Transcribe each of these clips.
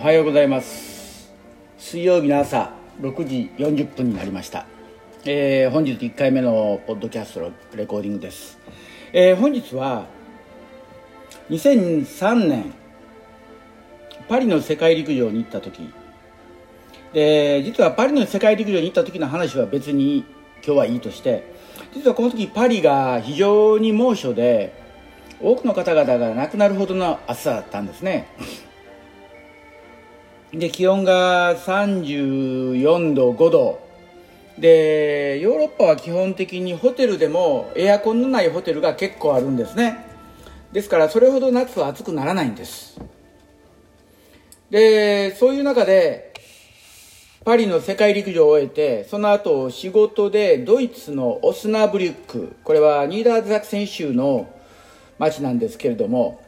おはようございます。水曜日の朝6時40分になりました、えー本日1回目のポッドキャストのレコーディングです、えー本日は2003年パリの世界陸上に行った時。で実はパリの世界陸上に行った時の話は別に今日はいいとして実はこの時パリが非常に猛暑で多くの方々が亡くなるほどの暑さだったんですね。で気温が34度5度。でヨーロッパは基本的にホテルでもエアコンのないホテルが結構あるんですね。ですからそれほど夏は暑くならないんです。でそういう中でパリの世界陸上を終えてその後仕事でドイツのオスナブリュックこれはニーダーザクセン州の町なんですけれども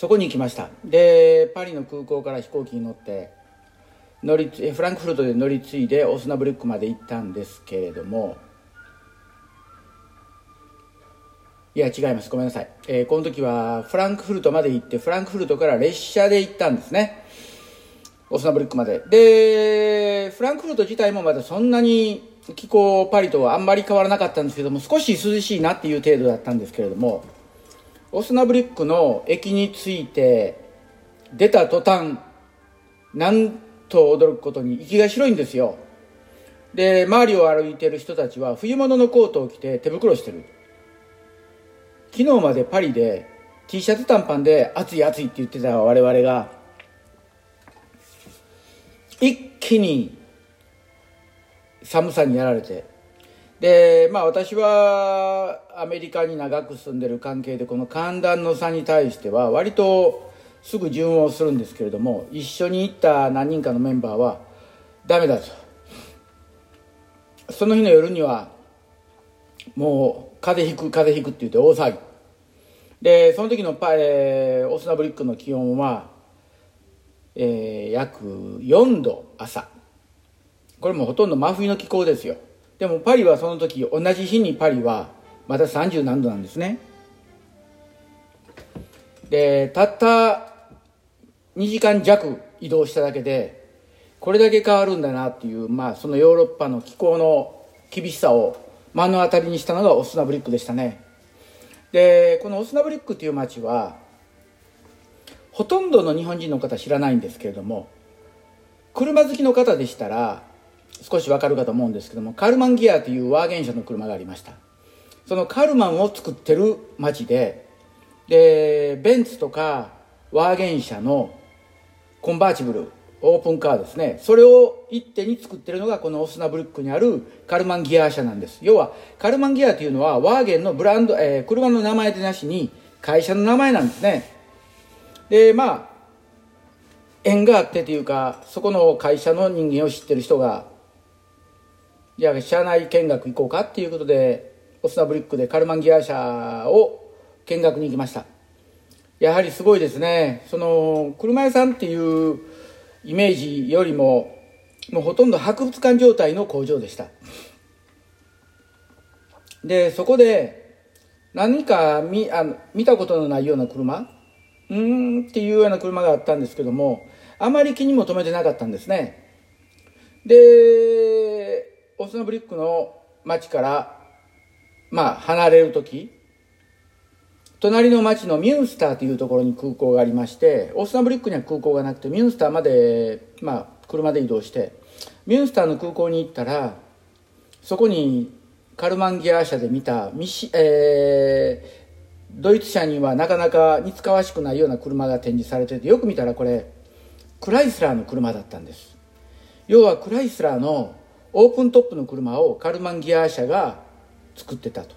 そこに行きました。でパリの空港から飛行機に乗って乗りフランクフルトで乗り継いでオスナブリックまで行ったんですけれどもいや違います。ごめんなさい、えーこの時はフランクフルトまで行ってフランクフルトから列車で行ったんですね。オスナブリックまで。でフランクフルト自体もまだそんなに気候パリとはあんまり変わらなかったんですけども少し涼しいなっていう程度だったんですけれどもオスナブリックの駅に着いて出た途端なんと驚くことに息が白いんですよ。で周りを歩いてる人たちは冬物のコートを着て手袋してる。昨日までパリで T シャツ短パンで暑い暑いって言ってた我々が一気に寒さにやられてでまあ私はアメリカに長く住んでる関係でこの寒暖の差に対しては割とすぐ順応するんですけれども一緒に行った何人かのメンバーはダメだと。その日の夜にはもう風邪ひく風邪ひくって言って大騒ぎ。でその時のパ、えーオスナブリックの気温は、えー約4度朝。これもほとんど真冬の気候ですよ。でもパリはその時同じ日にパリはまだ30何度なんですね。でたった2時間弱移動しただけでこれだけ変わるんだなっていう、まあ、そのヨーロッパの気候の厳しさを目の当たりにしたのがオスナブリックでしたね。でこのオスナブリックっていう町はほとんどの日本人の方知らないんですけれども車好きの方でしたら少しわかるかと思うんですけどもカルマンギアというワーゲン車の車がありました。そのカルマンを作ってる町ででベンツとかワーゲン車のコンバーチブルオープンカーですね。それを一手に作ってるのがこのオスナブリックにあるカルマンギア社なんです。要はカルマンギアというのはワーゲンのブランド、えー車の名前でなしに会社の名前なんですね。でまあ縁があってというかそこの会社の人間を知ってる人がじゃあ社内見学行こうかっていうことでオスナブリックでカルマンギア社を見学に行きました。やはりすごいですね。その車屋さんっていうイメージよりももうほとんど博物館状態の工場でした。でそこで何か見あの見たことのないような車うんっていうような車があったんですけどもあまり気にも留めてなかったんですね。でスナブリックの町からまあ離れる時隣の町のミュンスターというところに空港がありましてオーストナブリックには空港がなくてミュンスターまで、まあ、車で移動してミュンスターの空港に行ったらそこにカルマンギア社で見たミシ、えードイツ車にはなかなか似つかわしくないような車が展示されててよく見たらこれクライスラーの車だったんです。要はクライスラーのオープントップの車をカルマンギア社が作ってたと。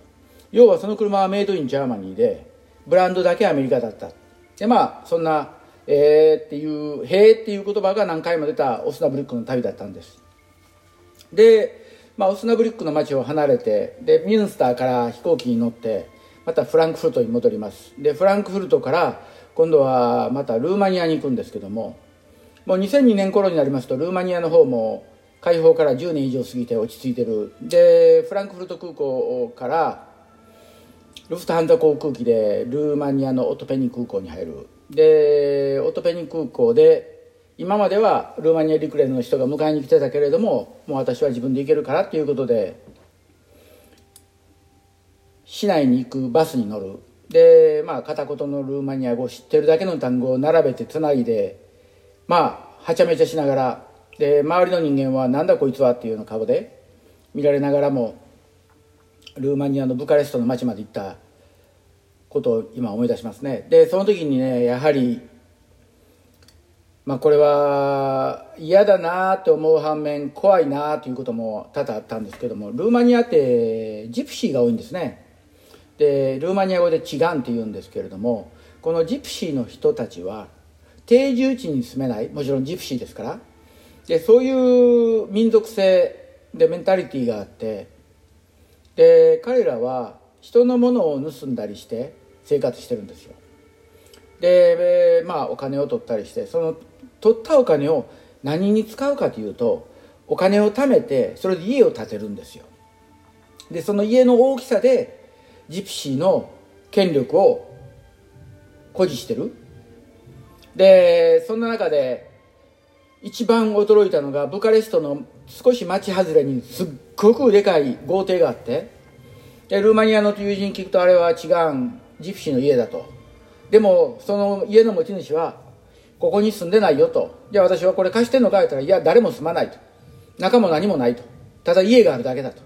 要はその車は made in Germany でブランドだけアメリカだった。でまあそんな「えー」っていう「へー」っていう言葉が何回も出たオスナブリュックの旅だったんです。で、まあ、オスナブリックの街を離れてでミュンスターから飛行機に乗ってまたフランクフルトに戻ります。でフランクフルトから今度はまたルーマニアに行くんですけどももう2002年頃になりますとルーマニアの方も開放から10年以上過ぎて落ち着いてる。でフランクフルト空港からルフトハンザ航空機でルーマニアのオトペニ空港に入る。でオトペニ空港で今まではルーマニア陸連の人が迎えに来てたけれどももう私は自分で行けるからっていうことで市内に行くバスに乗る。でまあ片言のルーマニア語知ってるだけの単語を並べてつないでまあはちゃめちゃしながらで周りの人間はなんだこいつはっていうような顔で見られながらもルーマニアのブカレストの町まで行ったことを今思い出しますね。でその時にねやはりまあこれは嫌だなと思う反面怖いなということも多々あったんですけどもルーマニアってジプシーが多いんですね。でルーマニア語でチガンって言うんですけれどもこのジプシーの人たちは定住地に住めないもちろんジプシーですからでそういう民族性でメンタリティーがあってで彼らは人のものを盗んだりして生活してるんですよ。でまあお金を取ったりしてその取ったお金を何に使うかというとお金を貯めてそれで家を建てるんですよ。でその家の大きさでジプシーの権力を誇示してる。でそんな中で一番驚いたのがブカレストの少し町外れにすっごくでかい豪邸があってでルーマニアの友人に聞くとあれは違うジプシーの家だと。でもその家の持ち主はここに住んでないよと。じゃあ私はこれ貸してんのか言ったらいや誰も住まないと。中も何もないと。ただ家があるだけだと。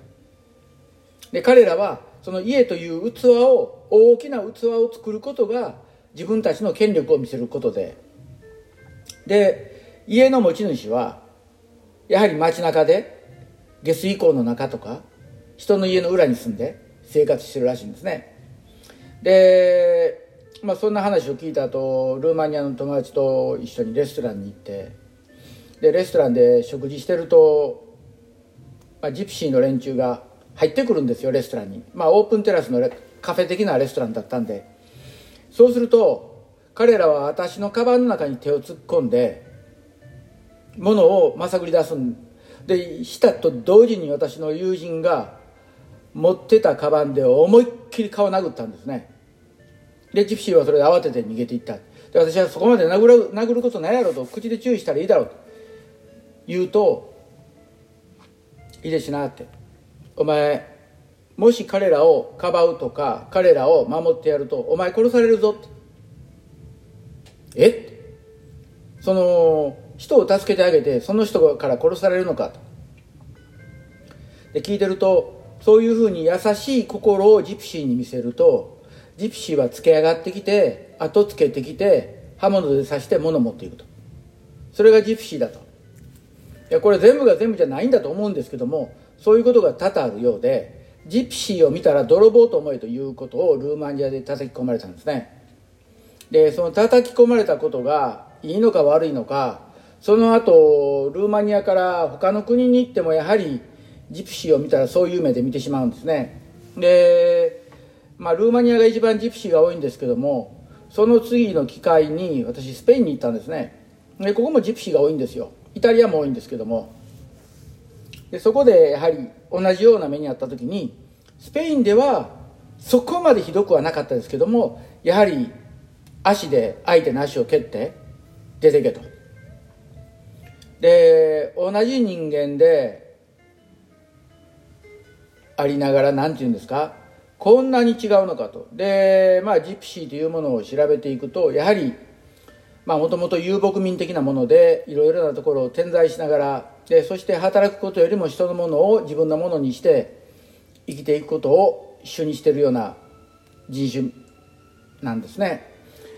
で彼らはその家という器を大きな器を作ることが自分たちの権力を見せることで。で家の持ち主はやはり街中で下水溝の中とか人の家の裏に住んで生活してるらしいんですね。で、まあ、そんな話を聞いた後ルーマニアの友達と一緒にレストランに行ってでレストランで食事してると、まあ、ジプシーの連中が入ってくるんですよレストランに。まあオープンテラスのカフェ的なレストランだったんで。そうすると彼らは私のカバンの中に手を突っ込んでものをまさぐり出すんでしたと同時に私の友人が持ってたカバンで思いっきり顔殴ったんですね。でジプシーはそれで慌てて逃げていった。で私はそこまで殴る殴ることないやろと口で注意したらいいだろうと。言うと「いいですな」って「お前もし彼らをかばうとか彼らを守ってやるとお前殺されるぞ」って「えっ?」その人を助けてあげてその人から殺されるのかと。で聞いてるとそういうふうに優しい心をジプシーに見せるとジプシーはつけ上がってきて後つけてきて刃物で刺して物を持っていくと。それがジプシーだと。いやこれ全部が全部じゃないんだと思うんですけどもそういうことが多々あるようでジプシーを見たら泥棒と思えということをルーマニアで叩き込まれたんですね。でその叩き込まれたことがいいのか悪いのかその後ルーマニアから他の国に行ってもやはりジプシーを見たらそういう目で見てしまうんですね。で、まあ、ルーマニアが一番ジプシーが多いんですけどもその次の機会に私スペインに行ったんですね。でここもジプシーが多いんですよ。イタリアも多いんですけども。でそこでやはり同じような目にあった時にスペインではそこまでひどくはなかったですけどもやはり足で相手の足を蹴って出てけと。同じ人間でありながら何て言うんですか？こんなに違うのかと。でまあジプシーというものを調べていくとやはりもともと遊牧民的なものでいろいろなところを点在しながらでそして働くことよりも人のものを自分のものにして生きていくことを主にしてるような人種なんですね。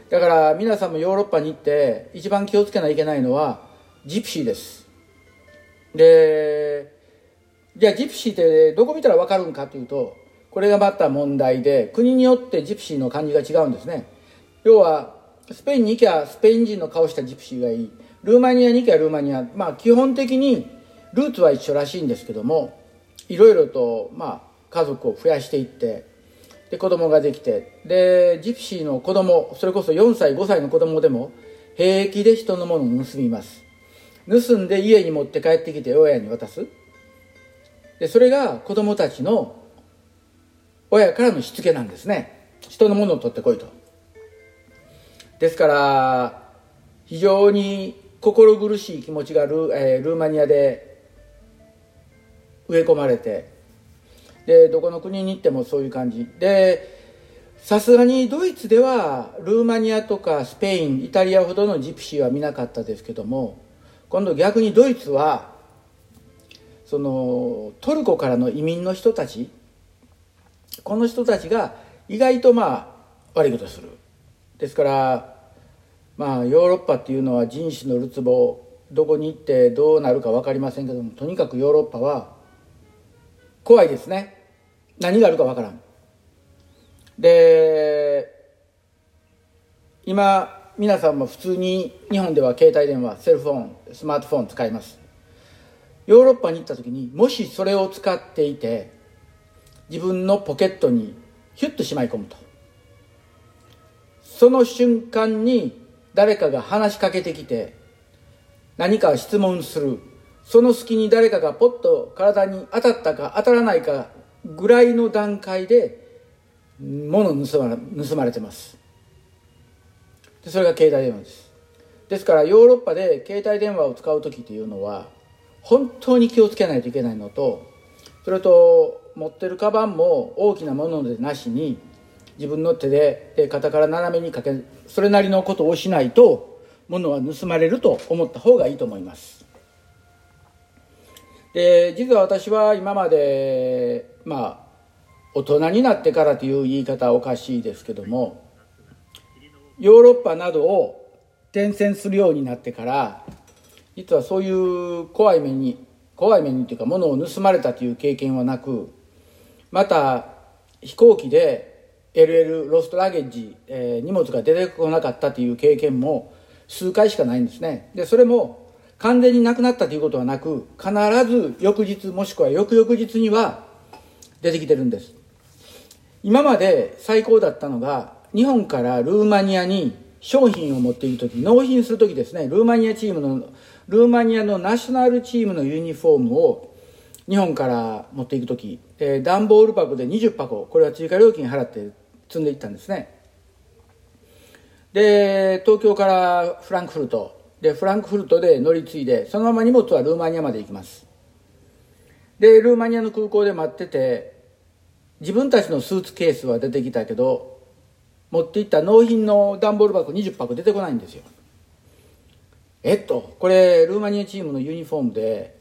だから皆さんもヨーロッパに行って一番気をつけないといけないのはジプシーです。でじゃあジプシーってどこ見たら分かるんかというとこれがまた問題で国によってジプシーの感じが違うんですね。要はスペインに行きゃスペイン人の顔したジプシーがいい。ルーマニアに行きゃルーマニア。まあ基本的にルーツは一緒らしいんですけどもいろいろとまあ家族を増やしていってで子供ができて。でジプシーの子供それこそ4歳5歳の子供でも平気で人のものを盗みます。盗んで家に持って帰ってきて親に渡す。でそれが子供たちの親からのしつけなんですね。人のものを取ってこいと。ですから非常に心苦しい気持ちがル,、えー、ルーマニアで植え込まれてでどこの国に行ってもそういう感じ。でさすがにドイツではルーマニアとかスペインイタリアほどのジプシーは見なかったですけども今度逆にドイツはそのトルコからの移民の人たちこの人たちが意外とまあ悪いことする。ですからまあヨーロッパっていうのは人種のるつぼどこに行ってどうなるか分かりませんけどもとにかくヨーロッパは怖いですね。何があるか分からん。で今皆さんも普通に日本では携帯電話セルフォンスマートフォン使います。ヨーロッパに行った時にもしそれを使っていて自分のポケットにヒュッとしまい込むと。その瞬間に誰かが話しかけてきて何か質問する。その隙に誰かがポッと体に当たったか当たらないかぐらいの段階で物盗ま盗まれてます。でそれが携帯電話です。ですからヨーロッパで携帯電話を使う時というのは本当に気をつけないといけないのとそれと持ってるカバンも大きなものでなしに自分の手でで肩から斜めにかけそれなりのことをしないと物は盗まれると思った方がいいと思います。で実は私は今までまあ大人になってからという言い方はおかしいですけどもヨーロッパなどを転戦するようになってから実はそういう怖い目に怖い目にというか物を盗まれたという経験はなくまた飛行機で LL ロストラゲッジ、えー、荷物が出てこなかったという経験も数回しかないんですね。でそれも完全になくなったということはなく必ず翌日もしくは翌々日には出てきてるんです。今まで最高だったのが日本からルーマニアに商品を持っていく時納品する時ですねルーマニアチームのルーマニアのナショナルチームのユニフォームを日本から持っていく時、えー、段ボール箱で20箱これは追加料金払って積んでいったんですね。で東京からフランクフルトでフランクフルトで乗り継いでそのまま荷物はルーマニアまで行きます。でルーマニアの空港で待ってて自分たちのスーツケースは出てきたけど持っていった納品の段ボール箱20箱出てこないんですよ。えっとこれルーマニアチームのユニフォームで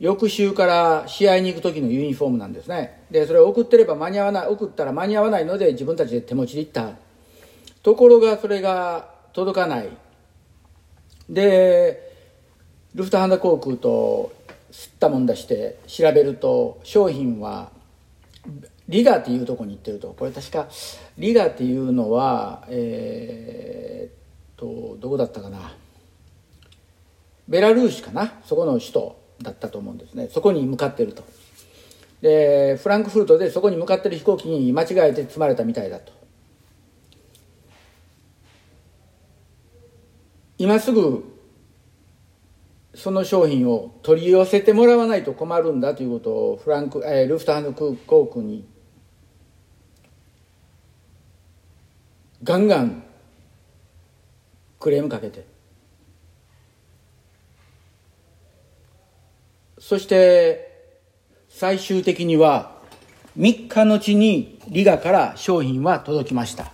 翌週から試合に行く時のユニフォームなんですね。でそれを送ってれば間に合わない送ったら間に合わないので自分たちで手持ちで行った。ところがそれが届かない。でルフトハンダ航空と吸ったもんだして調べると商品はリガっていうとこに行ってると。これ確かリガっていうのはえー、っとどこだったかな。ベラルーシかな。そこの首都だったと思うんですね。そこに向かってると。でフランクフルトでそこに向かってる飛行機に間違えて積まれたみたいだと。今すぐその商品を取り寄せてもらわないと困るんだということをフランク、えー、ルフトハンド航空にガンガンクレームかけて。そして最終的には3日後にリガから商品は届きました。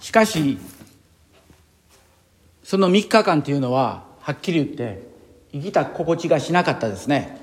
しかしその3日間というのははっきり言って生きた心地がしなかったですね。